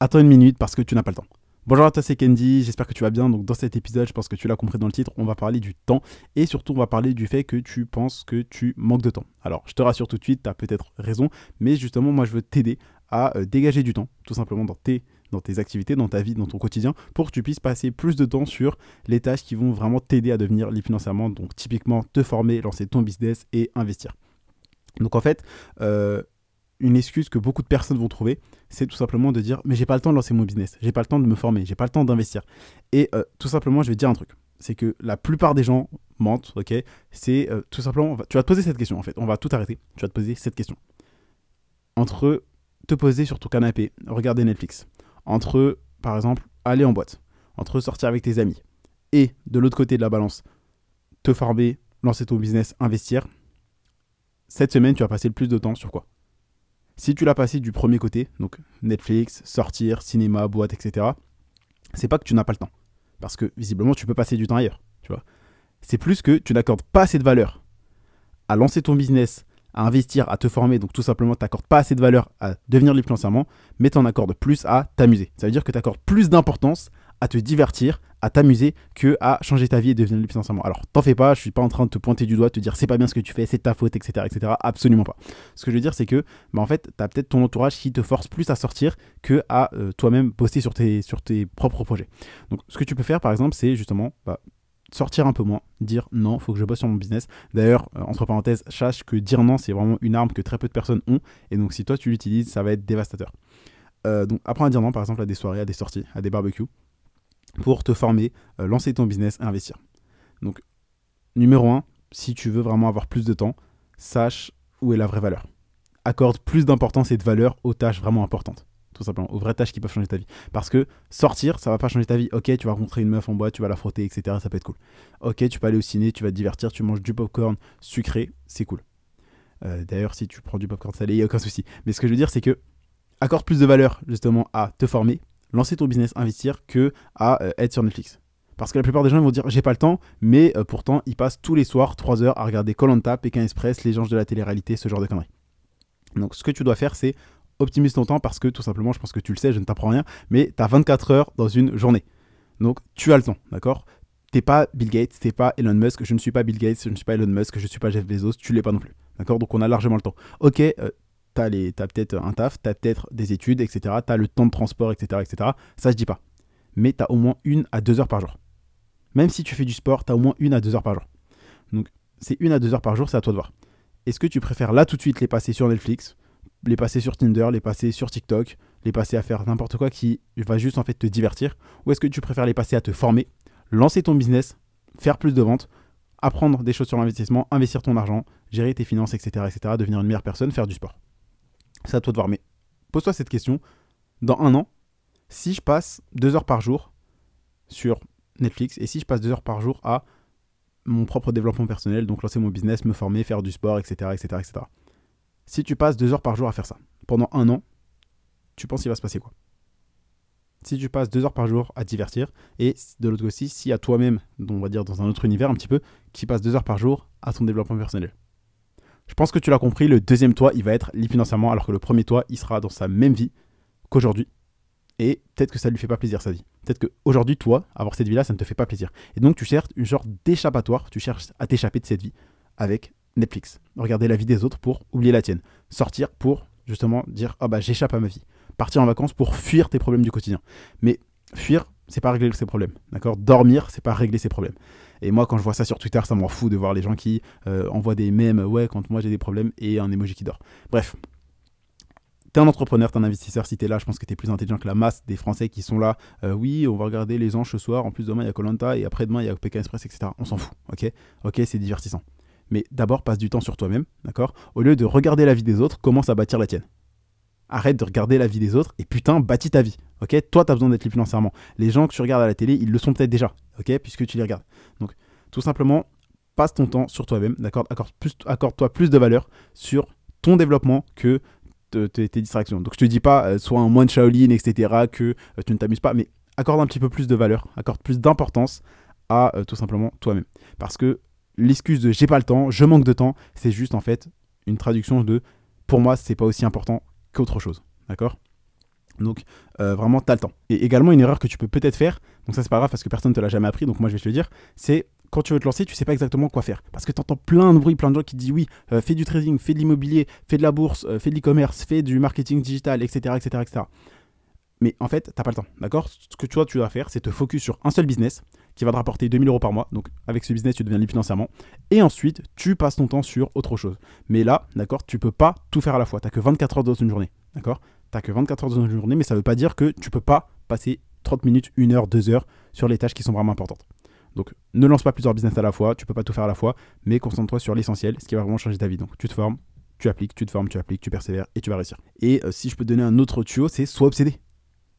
attends une minute parce que tu n'as pas le temps. Bonjour à toi, c'est Candy, j'espère que tu vas bien. Donc dans cet épisode, je pense que tu l'as compris dans le titre, on va parler du temps et surtout on va parler du fait que tu penses que tu manques de temps. Alors je te rassure tout de suite, tu as peut-être raison, mais justement moi je veux t'aider à euh, dégager du temps, tout simplement dans tes, dans tes activités, dans ta vie, dans ton quotidien, pour que tu puisses passer plus de temps sur les tâches qui vont vraiment t'aider à devenir libre financièrement. Donc typiquement te former, lancer ton business et investir. Donc en fait, euh, une excuse que beaucoup de personnes vont trouver, c'est tout simplement de dire mais j'ai pas le temps de lancer mon business, j'ai pas le temps de me former, j'ai pas le temps d'investir. Et euh, tout simplement, je vais te dire un truc, c'est que la plupart des gens mentent, ok? C'est euh, tout simplement, tu vas te poser cette question en fait, on va tout arrêter, tu vas te poser cette question. Entre te poser sur ton canapé, regarder Netflix, entre par exemple aller en boîte, entre sortir avec tes amis, et de l'autre côté de la balance, te former, lancer ton business, investir, cette semaine tu vas passer le plus de temps sur quoi? Si tu l'as passé du premier côté, donc Netflix, sortir, cinéma, boîte, etc., c'est pas que tu n'as pas le temps. Parce que visiblement, tu peux passer du temps ailleurs. Tu vois. C'est plus que tu n'accordes pas assez de valeur à lancer ton business, à investir, à te former. Donc tout simplement, tu n'accordes pas assez de valeur à devenir libre financièrement, mais tu en accordes plus à t'amuser. Ça veut dire que tu accordes plus d'importance à te divertir, à t'amuser, que à changer ta vie et devenir libre financièrement. Alors, t'en fais pas, je suis pas en train de te pointer du doigt, te dire c'est pas bien ce que tu fais, c'est ta faute, etc., etc. Absolument pas. Ce que je veux dire, c'est que, bah, en fait, t'as peut-être ton entourage qui te force plus à sortir que à euh, toi-même poster sur tes, sur tes propres projets. Donc, ce que tu peux faire, par exemple, c'est justement bah, sortir un peu moins, dire non, faut que je bosse sur mon business. D'ailleurs, euh, entre parenthèses, sache que dire non, c'est vraiment une arme que très peu de personnes ont. Et donc, si toi tu l'utilises, ça va être dévastateur. Euh, donc, apprends à dire non, par exemple, à des soirées, à des sorties, à des barbecues pour te former, euh, lancer ton business et investir. Donc, numéro 1, si tu veux vraiment avoir plus de temps, sache où est la vraie valeur. Accorde plus d'importance et de valeur aux tâches vraiment importantes. Tout simplement, aux vraies tâches qui peuvent changer ta vie. Parce que sortir, ça va pas changer ta vie. Ok, tu vas rencontrer une meuf en boîte, tu vas la frotter, etc. Ça peut être cool. Ok, tu peux aller au ciné, tu vas te divertir, tu manges du popcorn sucré, c'est cool. Euh, d'ailleurs, si tu prends du popcorn salé, il n'y a aucun souci. Mais ce que je veux dire, c'est que accorde plus de valeur justement à te former, lancer ton business, investir, que à euh, être sur Netflix. Parce que la plupart des gens vont dire j'ai pas le temps, mais euh, pourtant ils passent tous les soirs 3 heures à regarder Colanta, Pékin Express, Les Anges de la télé-réalité, ce genre de conneries. Donc ce que tu dois faire, c'est optimiser ton temps parce que tout simplement, je pense que tu le sais, je ne t'apprends rien, mais tu as 24 heures dans une journée. Donc tu as le temps, d'accord? T'es pas Bill Gates, t'es pas Elon Musk, je ne suis pas Bill Gates, je ne suis pas Elon Musk, je ne suis pas Jeff Bezos, tu l'es pas non plus. D'accord? Donc on a largement le temps. Ok, euh, tu as, peut-être un taf, tu as peut-être des études, etc. Tu as le temps de transport, etc. etc. Ça, je dis pas. Mais tu as au moins une à deux heures par jour. Même si tu fais du sport, tu as au moins une à deux heures par jour. Donc, c'est une à deux heures par jour, c'est à toi de voir. Est-ce que tu préfères là tout de suite les passer sur Netflix, les passer sur Tinder, les passer sur TikTok, les passer à faire n'importe quoi qui va juste en fait te divertir Ou est-ce que tu préfères les passer à te former, lancer ton business, faire plus de ventes, apprendre des choses sur l'investissement, investir ton argent, gérer tes finances, etc., etc., devenir une meilleure personne, faire du sport? C'est à toi de voir. Mais pose-toi cette question. Dans un an, si je passe deux heures par jour sur Netflix et si je passe deux heures par jour à mon propre développement personnel, donc lancer mon business, me former, faire du sport, etc., etc., etc. Si tu passes deux heures par jour à faire ça, pendant un an, tu penses qu'il va se passer quoi? Si tu passes deux heures par jour à divertir, et de l'autre côté, si à toi-même, on va dire dans un autre univers un petit peu, qui passe deux heures par jour à ton développement personnel. Je pense que tu l'as compris, le deuxième toit, il va être libre financièrement, alors que le premier toit, il sera dans sa même vie qu'aujourd'hui. Et peut-être que ça ne lui fait pas plaisir sa vie. Peut-être qu'aujourd'hui, toi, avoir cette vie-là, ça ne te fait pas plaisir. Et donc, tu cherches une sorte d'échappatoire, tu cherches à t'échapper de cette vie avec Netflix. Regarder la vie des autres pour oublier la tienne. Sortir pour justement dire Ah bah j'échappe à ma vie. Partir en vacances pour fuir tes problèmes du quotidien. Mais fuir, c'est pas régler ses problèmes. D'accord? Dormir, c'est pas régler ses problèmes. Et moi, quand je vois ça sur Twitter, ça m'en fout de voir les gens qui euh, envoient des mèmes, ouais, quand moi j'ai des problèmes, et un emoji qui dort. Bref. T'es un entrepreneur, t'es un investisseur, si t'es là, je pense que t'es plus intelligent que la masse des Français qui sont là. Euh, oui, on va regarder les anges ce soir, en plus demain il y a Colanta, et après-demain il y a Pékin Express, etc. On s'en fout, ok? Ok, c'est divertissant. Mais d'abord, passe du temps sur toi-même, d'accord? Au lieu de regarder la vie des autres, commence à bâtir la tienne. Arrête de regarder la vie des autres et putain, bâtis ta vie. Ok Toi, tu as besoin d'être libre financièrement. Les gens que tu regardes à la télé, ils le sont peut-être déjà. Ok Puisque tu les regardes. Donc, tout simplement, passe ton temps sur toi-même. D'accord Accorde-toi plus de valeur sur ton développement que tes distractions. Donc, je te dis pas, euh, sois un moine Shaolin, etc., que euh, tu ne t'amuses pas, mais accorde un petit peu plus de valeur, accorde plus d'importance à euh, tout simplement toi-même. Parce que l'excuse de j'ai pas le temps, je manque de temps, c'est juste en fait une traduction de pour moi, c'est pas aussi important qu'autre chose. D'accord? Donc euh, vraiment, tu as le temps. Et également, une erreur que tu peux peut-être faire, donc ça c'est pas grave parce que personne ne te l'a jamais appris, donc moi je vais te le dire, c'est quand tu veux te lancer, tu sais pas exactement quoi faire. Parce que tu entends plein de bruit, plein de gens qui disent oui, euh, fais du trading, fais de l'immobilier, fais de la bourse, euh, fais de l'e-commerce, fais du marketing digital, etc. etc., etc. Mais en fait, t'as pas le temps, d'accord? Ce que toi, tu dois faire, c'est te focus sur un seul business qui va te rapporter 2000 euros par mois. Donc, avec ce business, tu deviens libre financièrement. Et ensuite, tu passes ton temps sur autre chose. Mais là, d'accord, tu peux pas tout faire à la fois. T'as que 24 heures dans une journée, d'accord? T'as que 24 heures dans une journée, mais ça veut pas dire que tu peux pas passer 30 minutes, 1 heure, 2 heures sur les tâches qui sont vraiment importantes. Donc, ne lance pas plusieurs business à la fois, tu peux pas tout faire à la fois, mais concentre-toi sur l'essentiel, ce qui va vraiment changer ta vie. Donc, tu te formes, tu appliques, tu te formes, tu appliques, tu persévères et tu vas réussir. Et euh, si je peux donner un autre tuyau, c'est sois obsédé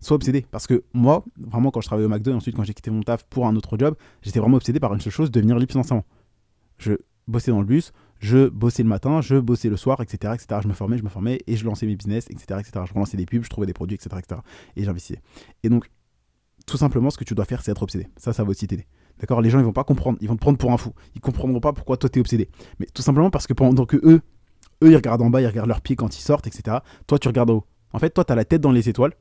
sois obsédé. Parce que moi, vraiment, quand je travaillais au McDo et ensuite quand j'ai quitté mon taf pour un autre job, j'étais vraiment obsédé par une seule chose, devenir libre financièrement. Je bossais dans le bus, je bossais le matin, je bossais le soir, etc., etc. Je me formais, je me formais et je lançais mes business, etc., etc. Je relançais des pubs, je trouvais des produits, etc., etc. Et j'investissais. Et donc, tout simplement, ce que tu dois faire, c'est être obsédé. Ça, ça va aussi t'aider. D'accord? Les gens, ils vont pas comprendre. Ils vont te prendre pour un fou. Ils comprendront pas pourquoi toi, t'es obsédé. Mais tout simplement parce que pendant que eux, eux, ils regardent en bas, ils regardent leurs pieds quand ils sortent, etc. Toi, tu regardes en haut. En fait, toi, tu as la tête dans les étoiles,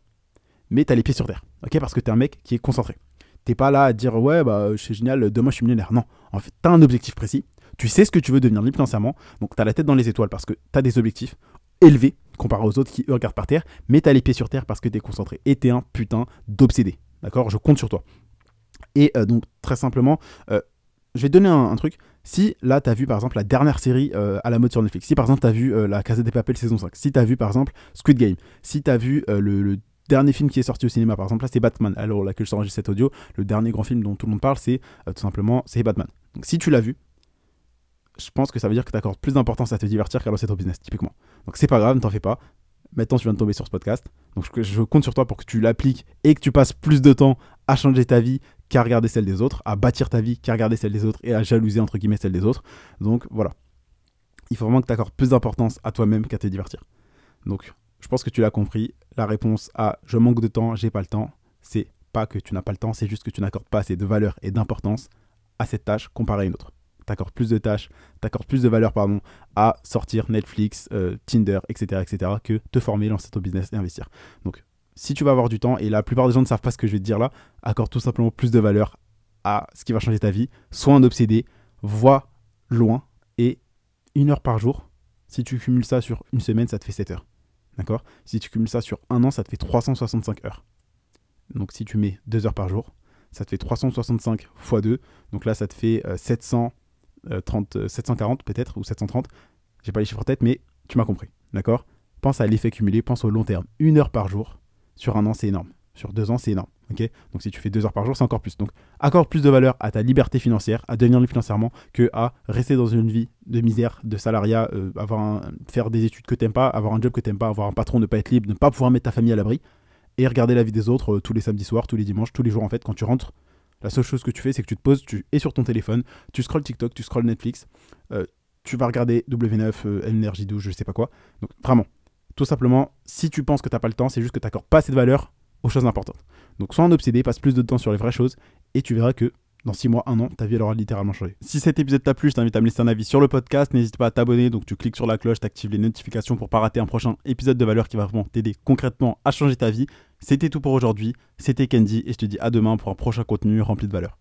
mais tu as les pieds sur terre. Ok? Parce que tu es un mec qui est concentré. T'es pas là à dire ouais, bah, c'est génial, demain je suis millionnaire. Non. En fait, tu as un objectif précis. Tu sais ce que tu veux devenir libre financièrement. Donc, tu as la tête dans les étoiles parce que tu as des objectifs élevés comparé aux autres qui eux regardent par terre, mais tu as les pieds sur terre parce que tu es concentré. Et tu es un putain d'obsédé. D'accord? Je compte sur toi. Et euh, donc, très simplement, euh, je vais te donner un, truc. Si là, tu as vu par exemple la dernière série euh, à la mode sur Netflix, si par exemple tu as vu La Casa des Papel saison 5, si tu as vu par exemple Squid Game, si tu as vu le, dernier film qui est sorti au cinéma, par exemple, là c'est Batman. Alors là que je enregistre cet audio, le dernier grand film dont tout le monde parle, c'est tout simplement c'est Batman. Donc si tu l'as vu, je pense que ça veut dire que tu accordes plus d'importance à te divertir qu'à lancer ton business, typiquement. Donc c'est pas grave, ne t'en fais pas. Maintenant, tu viens de tomber sur ce podcast. Donc je compte sur toi pour que tu l'appliques et que tu passes plus de temps à changer ta vie qu'à regarder celle des autres, à bâtir ta vie qu'à regarder celle des autres et à jalouser entre guillemets celle des autres. Donc voilà. Il faut vraiment que tu accordes plus d'importance à toi-même qu'à te divertir. Donc je pense que tu l'as compris. La réponse à je manque de temps, j'ai pas le temps, c'est pas que tu n'as pas le temps, c'est juste que tu n'accordes pas assez de valeur et d'importance à cette tâche comparée à une autre. Tu accordes plus de tâches, tu accordes plus de valeur pardon, à sortir Netflix, euh, Tinder, etc., etc., que te former, lancer ton business et investir. Donc si tu vas avoir du temps, et la plupart des gens ne savent pas ce que je vais te dire là, accorde tout simplement plus de valeur à ce qui va changer ta vie. Sois un obsédé, vois loin, et une heure par jour, si tu cumules ça sur une semaine, ça te fait 7 heures. D'accord? Si tu cumules ça sur un an, ça te fait 365 heures. Donc si tu mets 2 heures par jour, ça te fait 365 x 2. Donc là, ça te fait 730, 740 euh, peut-être, ou 730. J'ai pas les chiffres en tête, mais tu m'as compris. D'accord? Pense à l'effet cumulé, pense au long terme. Une heure par jour, sur un an, c'est énorme. Sur deux ans, c'est énorme. ok? Donc si tu fais deux heures par jour, c'est encore plus. Donc accorde plus de valeur à ta liberté financière, à devenir libre financièrement, que à rester dans une vie de misère, de salariat, euh, avoir faire des études que t'aimes pas, avoir un job que t'aimes pas, avoir un patron, ne pas être libre, ne pas pouvoir mettre ta famille à l'abri, et regarder la vie des autres euh, tous les samedis soirs, tous les dimanches, tous les jours en fait, quand tu rentres. La seule chose que tu fais, c'est que tu te poses, tu es sur ton téléphone, tu scrolles TikTok, tu scrolles Netflix, euh, tu vas regarder W9, Energy 12, je sais pas quoi. Donc vraiment, tout simplement, si tu penses que tu n'as pas le temps, c'est juste que tu n'accordes pas assez de valeur aux choses importantes. Donc sois un obsédé, passe plus de temps sur les vraies choses, et tu verras que dans 6 mois, 1 an, ta vie elle aura littéralement changé. Si cet épisode t'a plu, je t'invite à me laisser un avis sur le podcast. N'hésite pas à t'abonner, donc tu cliques sur la cloche, tu actives les notifications pour pas rater un prochain épisode de valeur qui va vraiment t'aider concrètement à changer ta vie. C'était tout pour aujourd'hui, c'était Candy et je te dis à demain pour un prochain contenu rempli de valeur.